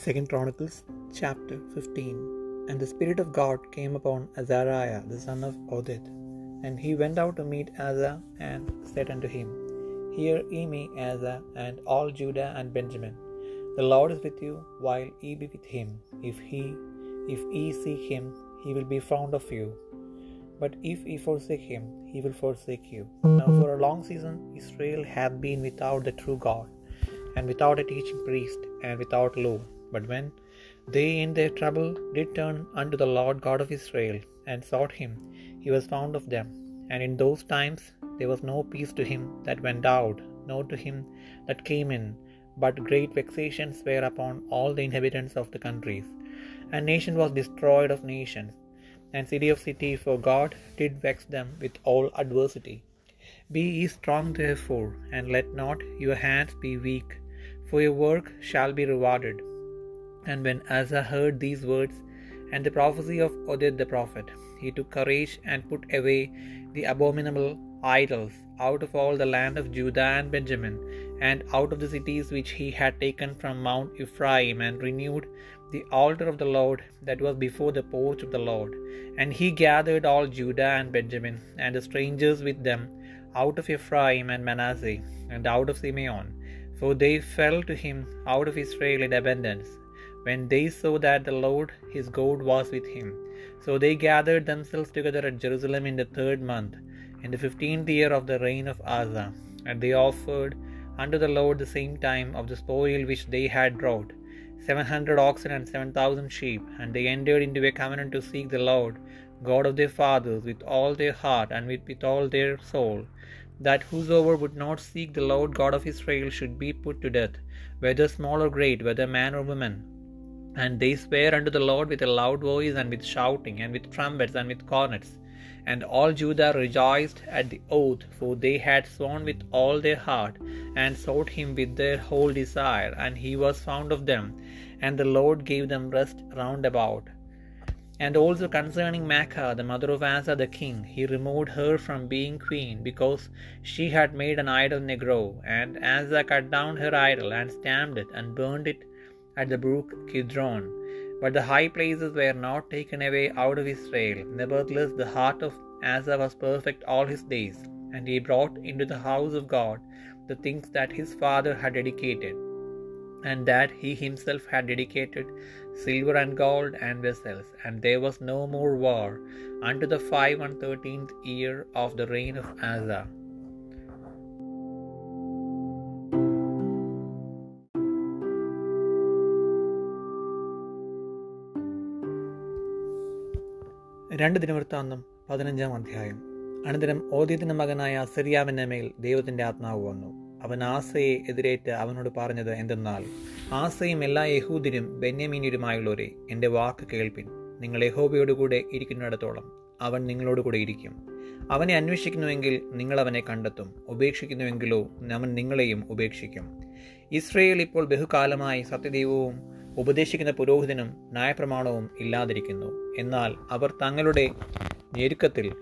Second Chronicles chapter 15 And the Spirit of God came upon Azariah the son of Oded, and he went out to meet Asa, and said unto him, Hear ye me, Asa, and all Judah and Benjamin. The Lord is with you, while ye be with him. If he, if ye seek him, he will be found of you. But if ye forsake him, he will forsake you. Now for a long season Israel hath been without the true God, and without a teaching priest, and without law. But when they in their trouble did turn unto the Lord God of Israel, and sought him, he was found of them. And in those times there was no peace to him that went out, nor to him that came in, but great vexations were upon all the inhabitants of the countries. And nation was destroyed of nations, and city of city, for God did vex them with all adversity. Be ye strong therefore, and let not your hands be weak, for your work shall be rewarded. And when Asa heard these words, and the prophecy of Oded the prophet, he took courage and put away the abominable idols out of all the land of Judah and Benjamin, and out of the cities which he had taken from Mount Ephraim, and renewed the altar of the Lord that was before the porch of the Lord. And he gathered all Judah and Benjamin, and the strangers with them, out of Ephraim and Manasseh, and out of Simeon, for they fell to him out of Israel in abundance, when they saw that the Lord his God was with him. So they gathered themselves together at Jerusalem in the third month, in the fifteenth year of the reign of Asa, and they offered unto the Lord the same time of the spoil which they had brought, seven hundred oxen and seven thousand sheep. And they entered into a covenant to seek the Lord, God of their fathers, with all their heart and with, with all their soul, that whosoever would not seek the Lord God of Israel should be put to death, whether small or great, whether man or woman. And they sware unto the Lord with a loud voice, and with shouting, and with trumpets, and with cornets. And all Judah rejoiced at the oath, for they had sworn with all their heart, and sought him with their whole desire, and he was found of them, and the Lord gave them rest round about. And also concerning Maachah, the mother of Asa the king, he removed her from being queen, because she had made an idol negro. And Asa cut down her idol, and stamped it, and burned it at the brook Kidron. But the high places were not taken away out of Israel. Nevertheless, the heart of Asa was perfect all his days, and he brought into the house of God the things that his father had dedicated, and that he himself had dedicated silver and gold and vessels. And there was no more war unto the five and thirteenth year of the reign of Asa. രണ്ട് ദിനവൃത്താന്തം പതിനഞ്ചാം അധ്യായം. അനന്തരം ഓദ്യത്തിന്റെ മകനായ സിറിയാവിന്റെ മേൽ ദൈവത്തിന്റെ ആത്മാവ് വന്നു. അവൻ ആസയെ എതിരേറ്റ് അവനോട് പറഞ്ഞത് എന്തെന്നാൽ ആസയും എല്ലാ യഹൂദിനും ബെന്യമീനിയരുമായുള്ളവരെ എന്റെ വാക്ക് കേൾപ്പിൻ. നിങ്ങൾ യഹോബയോട് കൂടെ ഇരിക്കുന്നിടത്തോളം അവൻ നിങ്ങളോട് കൂടെ ഇരിക്കും. അവനെ അന്വേഷിക്കുന്നുവെങ്കിൽ നിങ്ങൾ അവനെ കണ്ടെത്തും. ഉപേക്ഷിക്കുന്നുവെങ്കിലോ അവൻ നിങ്ങളെയും ഉപേക്ഷിക്കും. ഇസ്രയേൽ ഇപ്പോൾ ബഹുകാലമായി സത്യദൈവവും ഉപദേശിക്കുന്ന പുരോഹിതനും ന്യായപ്രമാണവും ഇല്ലാതിരിക്കുന്നു. എന്നാൽ അവർ തങ്ങളുടെ ഞെരുക്കത്തിൽ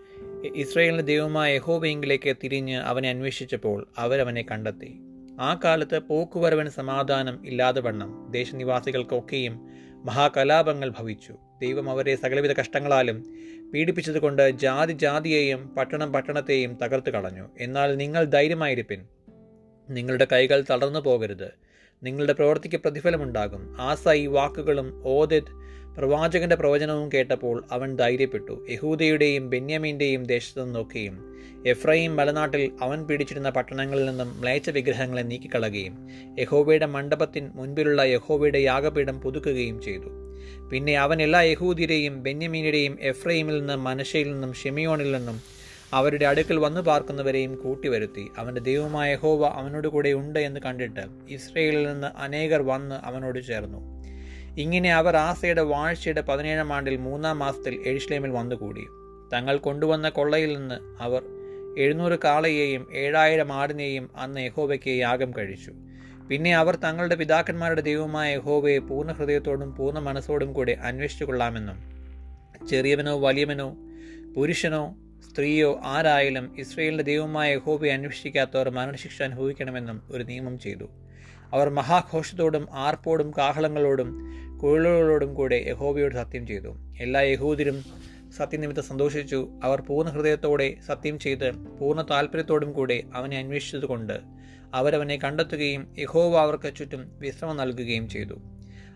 ഇസ്രയേലിന്റെ ദൈവമായ യഹോബയെങ്കിലേക്ക് തിരിഞ്ഞ് അവനെ അന്വേഷിച്ചപ്പോൾ അവരവനെ കണ്ടെത്തി. ആ കാലത്ത് പോക്കുവരവന് സമാധാനം ഇല്ലാതെ വണ്ണം ദേശനിവാസികൾക്കൊക്കെയും മഹാകലാപങ്ങൾ ഭവിച്ചു. ദൈവം അവരെ സകലവിധ കഷ്ടങ്ങളാലും പീഡിപ്പിച്ചതുകൊണ്ട് ജാതി ജാതിയെയും പട്ടണം പട്ടണത്തെയും തകർത്തു കളഞ്ഞു എന്നാൽ നിങ്ങൾ ധൈര്യമായിരിപ്പിൻ. നിങ്ങളുടെ കൈകൾ തളർന്നു പോകരുത്. നിങ്ങളുടെ പ്രവൃത്തിക്ക് പ്രതിഫലമുണ്ടാകും. ആസ ഈ വാക്കുകളും ഓദിത് പ്രവാചകന്റെ പ്രവചനവും കേട്ടപ്പോൾ അവൻ ധൈര്യപ്പെട്ടു. യഹൂദയുടെയും ബെന്യാമീന്റെയും ദേശത്തു നോക്കുകയും എഫ്രൈം മലനാട്ടിൽ അവൻ പിടിച്ചിരുന്ന പട്ടണങ്ങളിൽ നിന്നും മ്ലേച്ച വിഗ്രഹങ്ങളെ നീക്കിക്കളയുകയും യഹോവയുടെ മണ്ഡപത്തിന് മുൻപിലുള്ള യഹോവയുടെ യാഗപീഠം പുതുക്കുകയും ചെയ്തു. പിന്നെ അവൻ എല്ലാ യഹൂദിയുടെയും ബെന്യമീനുടെയും എഫ്രൈമിൽ നിന്നും മനശയിൽ നിന്നും ഷെമിയോണിൽ നിന്നും അവരുടെ അടുക്കൽ വന്നു പാർക്കുന്നവരെയും കൂട്ടിവരുത്തി അവന്റെ ദൈവമായ ഹോവ അവനോട് കൂടെ ഉണ്ട് എന്ന് കണ്ടിട്ട് ഇസ്രയേലിൽ നിന്ന് അനേകർ വന്ന് അവനോട് ചേർന്നു. ഇങ്ങനെ അവർ ആസയുടെ വാഴ്ചയുടെ പതിനേഴാം ആണ്ടിൽ മൂന്നാം മാസത്തിൽ എഴുഷ്ലേമിൽ വന്നുകൂടി. തങ്ങൾ കൊണ്ടുവന്ന കൊള്ളയിൽ നിന്ന് അവർ എഴുന്നൂറ് കാളയെയും ഏഴായിരം ആടിനെയും അന്ന് യഹോബയ്ക്ക് യാഗം കഴിച്ചു. പിന്നെ അവർ തങ്ങളുടെ പിതാക്കന്മാരുടെ ദൈവമായ യഹോബയെ പൂർണ ഹൃദയത്തോടും പൂർണ മനസ്സോടും കൂടെ അന്വേഷിച്ചു കൊള്ളാമെന്നും ചെറിയവനോ വലിയവനോ പുരുഷനോ സ്ത്രീയോ ആരായാലും ഇസ്രയേലിന്റെ ദൈവമായ യഹോബയെ അന്വേഷിക്കാത്തവർ മരണശിക്ഷ അനുഭവിക്കണമെന്നും ഒരു നിയമം ചെയ്തു. അവർ മഹാഘോഷത്തോടും ആർപ്പോടും കാഹളങ്ങളോടും കുഴലുകളോടും കൂടെ യഹോവയോട് സത്യം ചെയ്തു. എല്ലാ യഹൂദരും സത്യനിമിത്തം സന്തോഷിച്ചു. അവർ പൂർണ ഹൃദയത്തോടെ സത്യം ചെയ്ത് പൂർണ താല്പര്യത്തോടും കൂടെ അവനെ അന്വേഷിച്ചതുകൊണ്ട് അവരവനെ കണ്ടെത്തുകയും യഹോവ അവർക്ക് ചുറ്റും വിശ്രമം നൽകുകയും ചെയ്തു.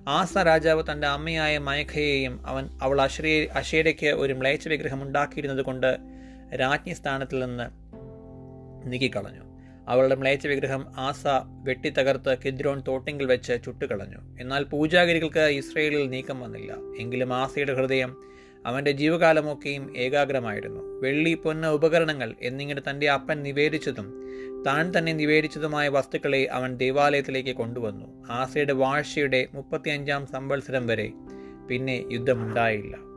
ആസ രാജാവ് തന്റെ അമ്മയായ മയഖയെയും അവൻ അവൾ അശ്രീ അശേരയ്ക്ക് ഒരു മ്ലേച്ഛ വിഗ്രഹം ഉണ്ടാക്കിയിരുന്നത് കൊണ്ട് രാജ്ഞി സ്ഥാനത്തിൽ നിന്ന് നീക്കിക്കളഞ്ഞു. അവളുടെ മ്ലേച്ഛ വിഗ്രഹം ആസ വെട്ടിത്തകർത്ത് കിദ്രോൺ തോട്ടിങ്കിൽ വെച്ച് ചുട്ടുകളഞ്ഞു. എന്നാൽ പൂജാഗിരികൾക്ക് ഇസ്രയേലിൽ നീക്കം വന്നില്ല. എങ്കിലും ആസയുടെ ഹൃദയം അവന്റെ ജീവകാലമൊക്കെയും ഏകാഗ്രമായിരുന്നു. വെള്ളി പൊന്ന ഉപകരണങ്ങൾ എന്നിങ്ങനെ തന്റെ അപ്പൻ നിവേദിച്ചതും താൻ തന്നെ നിവേദിച്ചതുമായ വസ്തുക്കളെ അവൻ ദേവാലയത്തിലേക്ക് കൊണ്ടുവന്നു. ആസയുടെ വാഴ്ചയുടെ മുപ്പത്തിയഞ്ചാം സംവത്സരം വരെ പിന്നെ യുദ്ധമുണ്ടായില്ല.